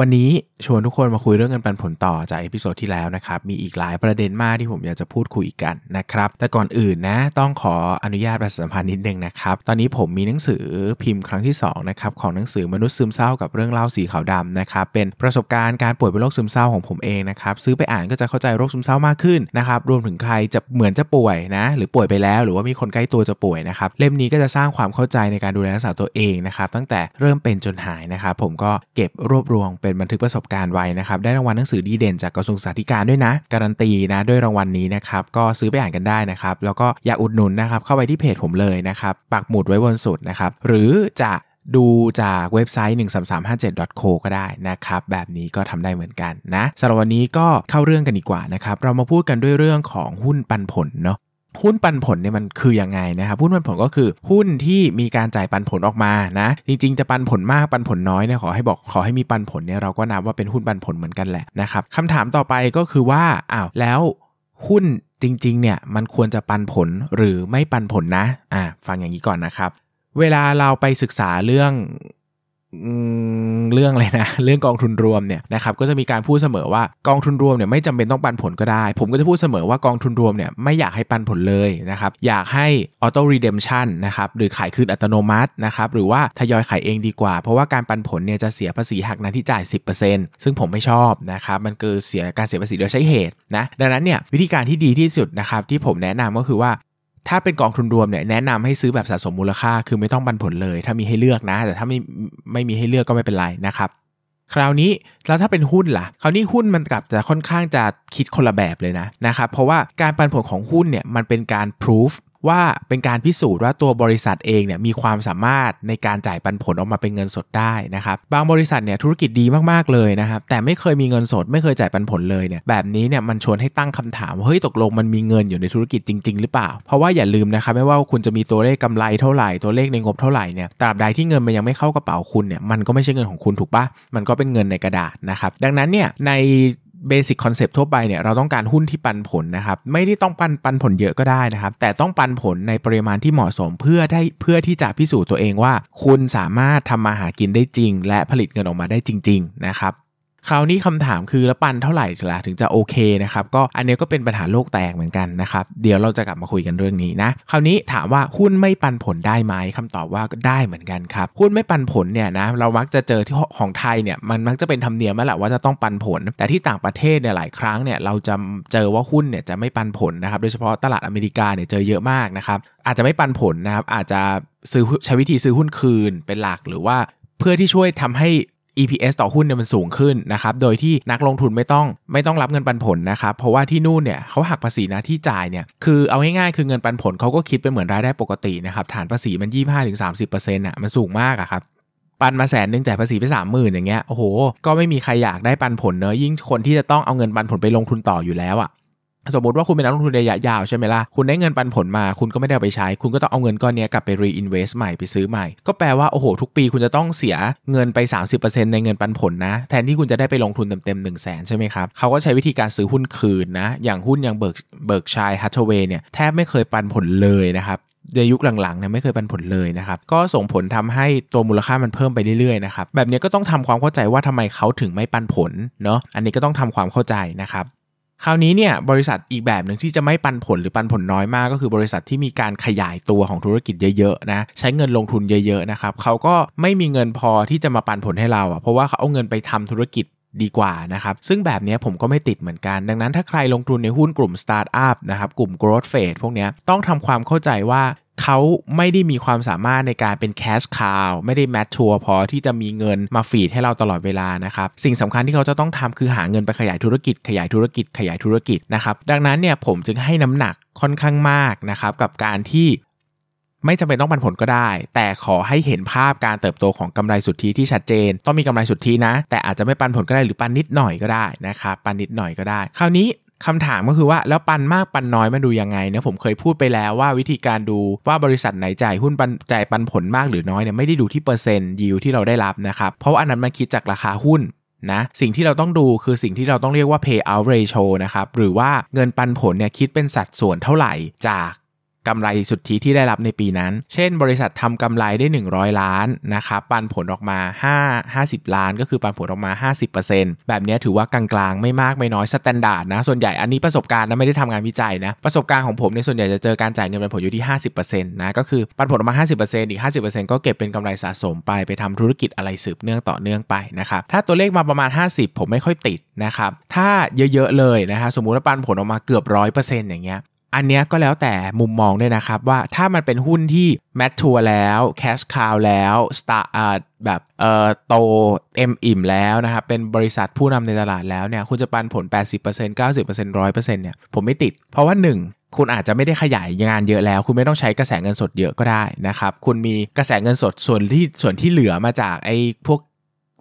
วันนี้ชวนทุกคนมาคุยเรื่องเงินปันผลต่อจาก episode ที่แล้วนะครับ มีอีกหลายประเด็นมากที่ผมอยากจะพูดคุยกันนะครับ แต่ก่อนอื่นนะ ต้องขออนุญาตประชาสัมพันธ์นิดนึงนะครับ ตอนนี้ผมมีหนังสือพิมพ์ครั้งที่2นะครับของหนังสือมนุษย์ซึมเศร้ากับเรื่องเล่าสีขาวดำนะครับ เป็นประสบการณ์การป่วยเป็นโรคซึมเศร้าของผมเองนะครับ ซื้อไปอ่านก็จะเข้าใจโรคซึมเศร้ามากขึ้นนะครับ รวมถึงใครจะเหมือนจะป่วยนะ หรือป่วยไปแล้ว หรือว่ามีคนใกล้ตัวจะป่วยนะครับ เล่มนี้ก็จะสร้างความเข้าใจในการดูแลรักษาตัวเองนะครับ ตั้งแต่เริ่มเป็นจนหายนะครับ ผมก็เก็บรวบรวมเป็นบันทึกประสบการณ์ไว้นะครับ ได้รางวัลหนังสือดีเด่นจากกระทรวงสาธารณสุขด้วยนะ การันตีนะด้วยรางวัลนนี้นะครับ ก็ซื้อไปอ่านกันได้นะครับ แล้วก็อย่าอุดหนุนนะครับ เข้าไปที่เพจผมเลยนะครับ ปักหมุดไว้บนสุดนะครับ หรือจะดูจากเว็บไซต์ 13357.co ก็ได้นะครับ แบบนี้ก็ทำได้เหมือนกันนะสำหรับวันนี้ก็เข้าเรื่องกันดีกว่านะครับ เรามาพูดกันด้วยเรื่องของหุ้นปันผลเนาะ หุ้นปันผลเนี่ยมันคือยังไงนะครับหุ้นปันผลก็คือหุ้นที่มีการจ่ายปันผลออกมานะ จริงๆจะปันผลมากปันผลน้อยเนี่ยขอให้บอกขอให้มีปันผลเนี่ยเราก็นับว่าเป็นหุ้นปันผลเหมือนกันแหละนะครับคำถามต่อไปก็คือว่าอ้าวแล้วหุ้นจริงๆเนี่ยมันควรจะปันผลหรือไม่ปันผลนะอ่าฟังอย่างนี้ก่อนนะครับ เวลาเราไปศึกษาเรื่อง เรื่องอะไรนะ เรื่องกองทุนรวมเนี่ยนะครับก็จะมีการพูดเสมอว่ากองทุนรวมเนี่ยไม่จำเป็นต้องปันผลก็ได้ ผมก็จะพูดเสมอว่ากองทุนรวมเนี่ยไม่อยากให้ปันผลเลยนะครับอยากให้ออโต้รีเดมชันนะครับหรือขายคืนอัตโนมัตินะครับหรือว่าทยอยขายเองดีกว่า เพราะว่าการปันผลเนี่ยจะเสียภาษีหักหน้าที่จ่าย 10%ซึ่งผมไม่ชอบนะครับมันคือเสียการเสียภาษีโดยใช้เหตุนะดังนั้นเนี่ยวิธีการที่ดีที่สุดนะครับที่ผมแนะนำก็คือว่า ถ้าเป็นกองทุนรวมเนี่ยแนะนำให้ซื้อแบบสะสมมูลค่า คือไม่ต้องบันผลเลย ถ้ามีให้เลือกนะ แต่ถ้าไม่ไม่มีให้เลือกก็ไม่เป็นไรนะครับ คราวนี้แล้วถ้าเป็นหุ้นล่ะ คราวนี้หุ้นมันกลับจะค่อนข้างจะคิดคนละแบบเลยนะนะครับ เพราะว่าการปันผลของหุ้นเนี่ยมันเป็นการพิสูจ ว่าเป็นการพิสูจน์ว่าตัวบริษัทเองเนี่ยมีความสามารถในการจ่ายปันผลออกมาเป็นเงินสดได้นะครับบางบริษัทเนี่ยธุรกิจดีมากๆเลยนะครับแต่ไม่เคยมีเงินสด ไม่เคยจ่ายปันผลเลยเนี่ยแบบนี้เนี่ยมันชวนให้ตั้งคำถามว่าเฮ้ยตกลงมันมีเงินอยู่ในธุรกิจจริง ๆ หรือเปล่า เพราะว่าอย่าลืมนะครับไม่ว่าคุณจะมีตัวเลขกำไรเท่าไหร่ตัวเลขในงบเท่าไหร่เนี่ยตราบใดที่เงินมันยังไม่เข้ากระเป๋าคุณเนี่ยมันก็ไม่ใช่เงินของคุณถูกปะมันก็เป็นเงินในกระดาษนะครับดังนั้นเนี่ยใน basic concept ทั่วไปเนี่ยเราต้องการหุ้นที่ปันผลนะครับ ไม่ได้ต้องปันปันผลเยอะก็ได้นะครับ แต่ต้องปันผลในปริมาณที่เหมาะสมเพื่อได้เพื่อที่จะพิสูจน์ตัวเองว่า คุณสามารถทำมาหากินได้จริง และผลิตเงินออกมาได้จริง ๆ นะครับ คราวนี้คำถามคือแล้วปันเท่าไหร่ล่ะถึงจะโอเคนะครับก็อันนี้ก็เป็นปัญหาโลกแตกเหมือนกันนะครับเดี๋ยวเราจะกลับมาคุยกันเรื่องนี้นะคราวนี้ถามว่าหุ้นไม่ปันผลได้ไหมคำตอบว่าก็ได้เหมือนกันครับหุ้นไม่ปันผลเนี่ยนะเรามักจะเจอที่ของไทยเนี่ยมันมักจะเป็นธรรมเนียมแล้วแหละว่าจะต้องปันผล แต่ที่ต่างประเทศเนี่ยหลายครั้งเนี่ยเราจะเจอว่าหุ้นเนี่ยจะไม่ปันผลนะครับโดยเฉพาะตลาดอเมริกาเนี่ยเจอเยอะมากนะครับอาจจะไม่ปันผลนะครับอาจจะซื้อใช้วิธีซื้อหุ้นคืนเป็นหลักหรือว่าเพื่อที่ช่วยทำให้ EPS ต่อหุ้นเนี่ยมันสูงขึ้นนะครับโดยที่นักลงทุนไม่ต้องไม่ต้องรับเงินปันผลนะครับเพราะว่าที่นู่นเนี่ยเขาหักภาษีนะที่จ่ายเนี่ยคือเอาง่ายๆคือเงินปันผลเขาก็คิดเป็นเหมือนรายได้ปกตินะครับฐานภาษีมัน 25-30%อะมันสูงมากอะครับปันมาแสนนึงแต่ภาษีไปสามหมื่นอย่างเงี้ยโอ้โห ก็ไม่มีใครอยากได้ปันผลเนอะยิ่งคนที่จะต้องเอาเงินปันผลไปลงทุนต่ออยู่แล้วอะ สมมติว่าคุณเป็นนักลงทุนระยะยาวใช่ไหมล่ะ คุณได้เงินปันผลมา คุณก็ไม่ได้ไปใช้ คุณก็ต้องเอาเงินก้อนนี้กลับไป reinvest ใหม่ไปซื้อใหม่ ก็แปลว่า โอ้โห ทุกปีคุณจะต้องเสียเงินไป 30%ในเงินปันผลนะ แทนที่คุณจะได้ไปลงทุนเต็มๆ1 0 0 0 0แสนใช่ไหมครับ เขาก็ใช้วิธีการซื้อหุ้นคืนนะ อย่างหุ้นอย่าง Berk Berkshire Hathaway เนี่ยแทบไม่เคยปันผลเลยนะครับในยุคหลังๆเนี่ยไม่เคยปันผลเลยนะครับ ก็ส่งผลทำให้ตัวมูลค่ามันเพิ่มไปเรื่อยๆนะครับ แบบนี้ก็ต้องทำความเข้าใจว่าทำไมเขาถึงไม่ปันผลเนาะ อันนี้ก็ต้องทำความเข้าใจนะครับ คราวนี้เนี่ยบริษัทอีกแบบหนึ่งที่จะไม่ปันผลหรือปันผลน้อยมาก ก็คือบริษัทที่มีการขยายตัวของธุรกิจเยอะๆนะใช้เงินลงทุนเยอะๆนะครับเขาก็ไม่มีเงินพอที่จะมาปันผลให้เราอะเพราะว่าเขาเอาเงินไปทำธุรกิจดีกว่านะครับ ซึ่งแบบนี้ผมก็ไม่ติดเหมือนกัน ดังนั้นถ้าใครลงทุนในหุ้นกลุ่มสตาร์ทอัพนะครับ กลุ่ม growth phase พวกนี้ต้องทำความเข้าใจว่า เขาไม่ได้มีความสามารถในการเป็นแคชคาว ไม่ได้แมทชัวพอที่จะมีเงินมาฟีดให้เราตลอดเวลานะครับ สิ่งสำคัญที่เขาจะต้องทำคือหาเงินไปขยายธุรกิจ ขยายธุรกิจขยายธุรกิจนะครับ ดังนั้นเนี่ยผมจึงให้น้ำหนักค่อนข้างมากนะครับกับการที่ไม่จำเป็นต้องปันผลก็ได้ แต่ขอให้เห็นภาพการเติบโตของกำไรสุทธิที่ชัดเจน ต้องมีกำไรสุทธินะ แต่อาจจะไม่ปันผลก็ได้หรือปันนิดหน่อยก็ได้นะครับปันนิดหน่อยก็ได้ คราวนี้ คำถามก็คือว่าแล้วปันมากปันน้อยมาดูยังไงเนี่ยผมเคยพูดไปแล้วว่าวิธีการดูว่าบริษัทไหนจ่ายหุ้นปันจ่ายปันผลมากหรือน้อยเนี่ยไม่ได้ดูที่เปอร์เซ็นต์ยิวที่เราได้รับนะครับเพราะาอันนั้นมันคิดจากราคาหุ้นนะสิ่งที่เราต้องดูคือสิ่งที่เราต้องเรียกว่า payout ratio นะครับหรือว่าเงินปันผลเนี่ยคิดเป็นสัดส่วนเท่าไหร่จาก กำไรสุทธิที่ได้รับในปีนั้น เช่น บริษัททำกำไรได้ 100 ล้านนะครับปันผลออกมา 5 50 ล้าน ก็คือปันผลออกมา 50%แบบนี้ถือว่ากลางๆ ไม่มากไม่น้อย standard นะ ส่วนใหญ่อันนี้ประสบการณ์นะไม่ได้ทำงานวิจัยนะ ประสบการณ์ของผมในส่วนใหญ่จะเจอการจ่ายเงินปันผลอยู่ที่ 50%นะก็คือปันผลออกมา 50%อีก 50%ก็เก็บเป็นกำไรสะสมไปไปทำธุรกิจอะไรสืบเนื่องต่อเนื่องไปนะครับถ้าตัวเลขมาประมาณ 50 ผมไม่ค่อยติดนะครับถ้าเยอะๆเลยนะครับสมมุติว่าปันผลออกมาเกือบ 100%อย่างเงี้ย อันนี้ก็แล้วแต่มุมมองด้วยนะครับ ว่าถ้ามันเป็นหุ้นที่ mature แล้ว cash cow แล้วสตาร์แบบเอ่อโตเอ็มอิ่มแล้วนะครับเป็นบริษัทผู้นำในตลาดแล้วเนี่ยคุณจะปันผล 80% 90% 100%เนี่ยผมไม่ติด เพราะว่า 1คุณอาจจะไม่ได้ขยายงานเยอะแล้ว คุณไม่ต้องใช้กระแสเงินสดเยอะก็ได้นะครับ คุณมีกระแสเงินสดส่วนที่ส่วนที่เหลือมาจากไอ้พวก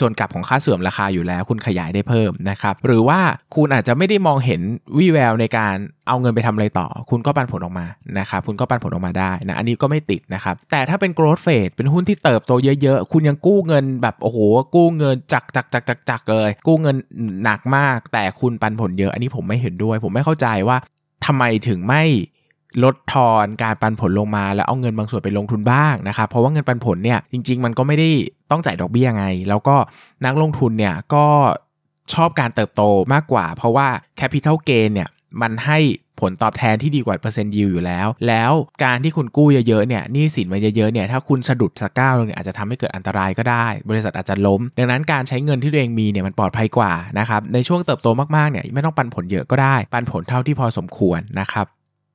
ส่วนกลับของค่าเสื่อมราคาอยู่แล้ว คุณขยายได้เพิ่มนะครับ หรือว่าคุณอาจจะไม่ได้มองเห็นวี่แววในการเอาเงินไปทำอะไรต่อ คุณก็ปันผลออกมานะครับคุณก็ปันผลออกมาได้นะอันนี้ก็ไม่ติดนะครับ แต่ถ้าเป็น growth phase เป็นหุ้นที่เติบโตเยอะๆ คุณยังกู้เงินแบบโอ้โหกู้เงินจักจักจักจักจักเลย กู้เงินหนักมาก แต่คุณปันผลเยอะ อันนี้ผมไม่เห็นด้วย ผมไม่เข้าใจว่าทำไมถึงไม่ ลดทอนการปันผลลงมา แล้วเอาเงินบางส่วนไปลงทุนบ้างนะครับเพราะว่าเงินปันผลเนี่ยจริง ๆ มันก็ไม่ได้ต้องจ่ายดอกเบี้ยไง แล้วก็นักลงทุนเนี่ยก็ชอบการเติบโตมากกว่า เพราะว่า Capital Gain เนี่ยมันให้ผลตอบแทนที่ดีกว่าเปอร์เซ็นต์ยิวอยู่แล้ว แล้วการที่คุณกู้เยอะๆเนี่ยหนี้สินมาเยอะๆเนี่ยถ้าคุณสะดุดสักก้าวนึงเนี่ยอาจจะทำให้เกิดอันตรายก็ได้ บริษัทอาจจะล้ม ดังนั้นการใช้เงินที่ตัวเองมีเนี่ยมันปลอดภัยกว่านะครับในช่วงเติบโตมากๆเนี่ยไม่ต้องปันผลเยอะก็ได้ ปันผลเท่าที่พอสมควรนะครับ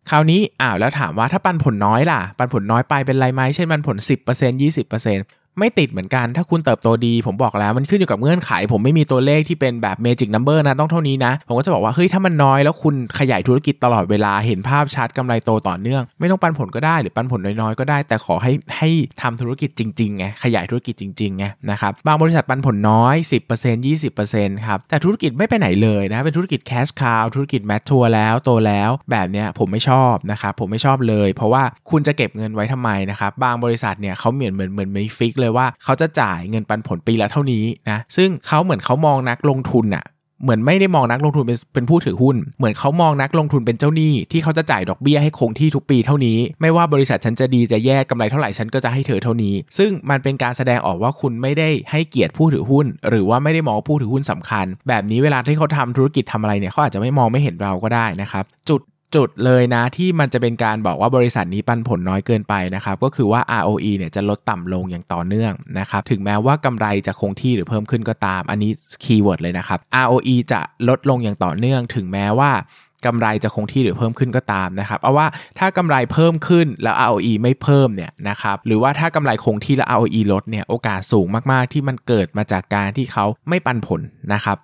คราวนี้อ้าวแล้วถามว่าถ้าปันผลน้อยล่ะ ปันผลน้อยไปเป็นไรไหมเช่นปันผล 10% 20% ไม่ติดเหมือนกัน ถ้าคุณเติบโตดี ผมบอกแล้วมันขึ้นอยู่กับเงื่อนไข ผมไม่มีตัวเลขที่เป็นแบบเมจิกนัมเบอร์นะต้องเท่านี้นะ ผมก็จะบอกว่าเฮ้ยถ้ามันน้อยแล้วคุณขยายธุรกิจตลอดเวลาเห็นภาพชัดกำไรโตต่อเนื่อง ไม่ต้องปันผลก็ได้หรือปันผลน้อยๆก็ได้ แต่ขอให้ให้ทำธุรกิจจริงๆไงขยายธุรกิจจริงๆไงนะครับบางบริษัทปันผลน้อย 10% 20%ครับแต่ธุรกิจไม่ไปไหนเลยนะเป็นธุรกิจ cash cow ธุรกิจ mature แล้วโตแล้วแบบเนี้ยผมไม่ชอบนะครับผมไม่ชอบเลย เพราะว่าคุณจะเก็บเงินไว้ทำไมนะครับบางบริษัทเนี่ยเขาเหมือนเหมือนเหมือนมี fix เลยว่าเขาจะจ่ายเงินปันผลปีละเท่านี้นะซึ่งเขาเหมือนเขามองนักลงทุนอะเหมือนไม่ได้มองนักลงทุนเป็นเป็นผู้ถือหุ้น เหมือนเขามองนักลงทุนเป็นเจ้าหนี้ที่เขาจะจ่ายดอกเบี้ยให้คงที่ทุกปีเท่านี้ ไม่ว่าบริษัทฉันจะดีจะแย่กำไรเท่าไหร่ฉันก็จะให้เธอเท่านี้ ซึ่งมันเป็นการแสดงออกว่าคุณไม่ได้ให้เกียรติผู้ถือหุ้น หรือว่าไม่ได้มองผู้ถือหุ้นสำคัญ แบบนี้เวลาที่เขาทำธุรกิจทำอะไรเนี่ยเขาอาจจะไม่มองไม่เห็นเราก็ได้นะครับจุด จุดเลยนะที่มันจะเป็นการบอกว่าบริษัทนี้ปันผลน้อยเกินไปนะครับก็คือว่า ROE เนี่ยจะลดต่ำลงอย่างต่อเนื่องนะครับถึงแม้ว่ากำไรจะคงที่หรือเพิ่มขึ้นก็ตาม อันนี้ keyword เลยนะครับ ROE จะลดลงอย่างต่อเนื่อง ถึงแม้ว่ากำไรจะคงที่หรือเพิ่มขึ้นก็ตามนะครับเอาว่าถ้ากำไรเพิ่มขึ้นแล้ว ROE ไม่เพิ่มเนี่ยนะครับหรือว่าถ้ากำไรคงที่แล้ว ROE ลดเนี่ยโอกาสสูงมากๆ ที่มันเกิดมาจากการที่เขาไม่ปันผลนะครับ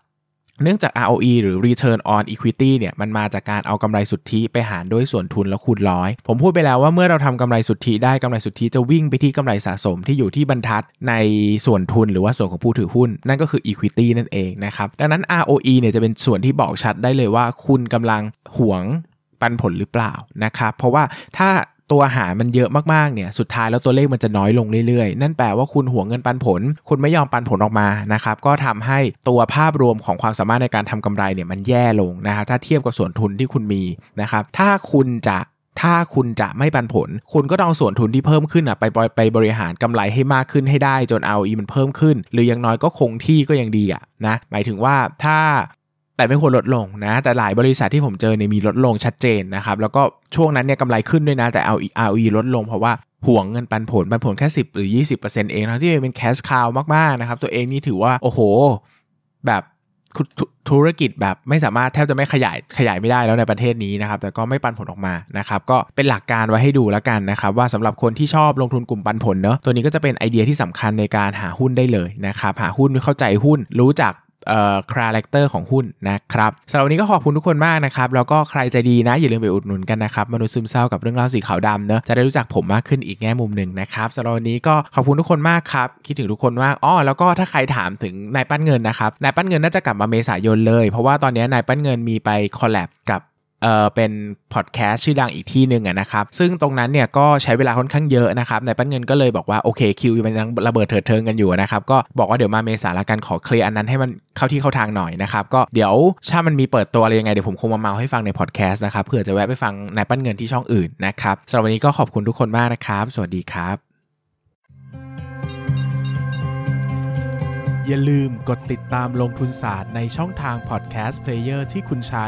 เนื่องจาก ROE หรือ Return on Equity เนี่ยมันมาจากการเอากำไรสุทธิไปหารด้วยส่วนทุนแล้วคูณร้อย ผมพูดไปแล้วว่าเมื่อเราทำกำไรสุทธิได้กำไรสุทธิจะวิ่งไปที่กำไรสะสมที่อยู่ที่บรรทัดในส่วนทุนหรือว่าส่วนของผู้ถือหุ้น นั่นก็คือ Equity นั่นเองนะครับดังนั้น ROE เนี่ยจะเป็นส่วนที่บอกชัดได้เลยว่าคุณกำลังหวงปันผลหรือเปล่านะครับเพราะว่าถ้า ตัวหารมันเยอะมากๆเนี่ยสุดท้ายแล้วตัวเลขมันจะน้อยลงเรื่อยๆ นั่นแปลว่าคุณหัวเงินปันผล คุณไม่ยอมปันผลออกมานะครับก็ทำให้ตัวภาพรวมของความสามารถในการทำกำไรเนี่ยมันแย่ลงนะครับถ้าเทียบกับส่วนทุนที่คุณมีนะครับถ้าคุณจะถ้าคุณจะไม่ปันผล คุณก็ต้องส่วนทุนที่เพิ่มขึ้นอะไปไปบริหารกำไรให้มากขึ้นให้ได้จน ROE มันเพิ่มขึ้น หรือย่างน้อยก็คงที่ก็ยังดีอะนะหมายถึงว่าถ้า แต่ไม่ควรลดลงนะ แต่หลายบริษัทที่ผมเจอเนี่ยมีลดลงชัดเจนนะครับ แล้วก็ช่วงนั้นเนี่ยกำไรขึ้นด้วยนะ แต่เอา ROE ลดลงเพราะว่าหวงเงินปันผล ปันผลแค่ 10 หรือ 20%เองนะที่เป็น cash cow มาก ๆ นะครับ ตัวเองนี่ถือว่า โอ้โห แบบธุรกิจแบบไม่สามารถแทบจะไม่ขยายขยายไม่ได้แล้วในประเทศนี้นะครับ แต่ก็ไม่ปันผลออกมานะครับ ก็เป็นหลักการไว้ให้ดูแล้วกันนะครับ ว่าสำหรับคนที่ชอบลงทุนกลุ่มปันผลเนอะตัวนี้ก็จะเป็นไอเดียที่สำคัญในการหาหุ้นได้เลยนะครับ หาหุ้นเข้าใจหุ้นรู้จัก character ของหุ้นนะครับสำหรับวันนี้ก็ขอบคุณทุกคนมากนะครับ แล้วก็ใครใจดีนะ อย่าลืมไปอุดหนุนกันนะครับ มนุษย์ซึมเศร้ากับเรื่องราวสีขาวดำเนอะจะได้รู้จักผมมากขึ้นอีกแง่มุมหนึ่งนะครับสำหรับวันนี้ก็ขอบคุณทุกคนมากครับ คิดถึงทุกคนมากอ๋อแล้วก็ถ้าใครถามถึงนายปั้นเงินนะครับนายปั้นเงินน่าจะกลับมาเมษายนเลย เพราะว่าตอนนี้นายปั้นเงินมีไป collab กับ เออเป็นพอดแคสต์ชื่อดังอีกที่หนึ่งนะครับ ซึ่งตรงนั้นเนี่ยก็ใช้เวลาค่อนข้างเยอะนะครับนายปั้นเงินก็เลยบอกว่าโอเคคิวมันยังระเบิดเถิดเทิงกันอยู่นะครับ ก็บอกว่าเดี๋ยวมาเมษาละกันขอเคลียร์อันนั้นให้มันเข้าที่เข้าทางหน่อยนะครับ ก็เดี๋ยวถ้ามันมีเปิดตัวอะไรยังไง เดี๋ยวผมคงมาเมาท์ให้ฟังในพอดแคสต์นะครับเผื่อจะแวะไปฟังนายปั้นเงินที่ช่องอื่นนะครับสำหรับวันนี้ก็ขอบคุณทุกคนมากนะครับ สวัสดีครับ อย่าลืมกดติดตามลงทุนศาสตร์ในช่องทางพอดแคสต์เพลเยอร์ที่คุณใช้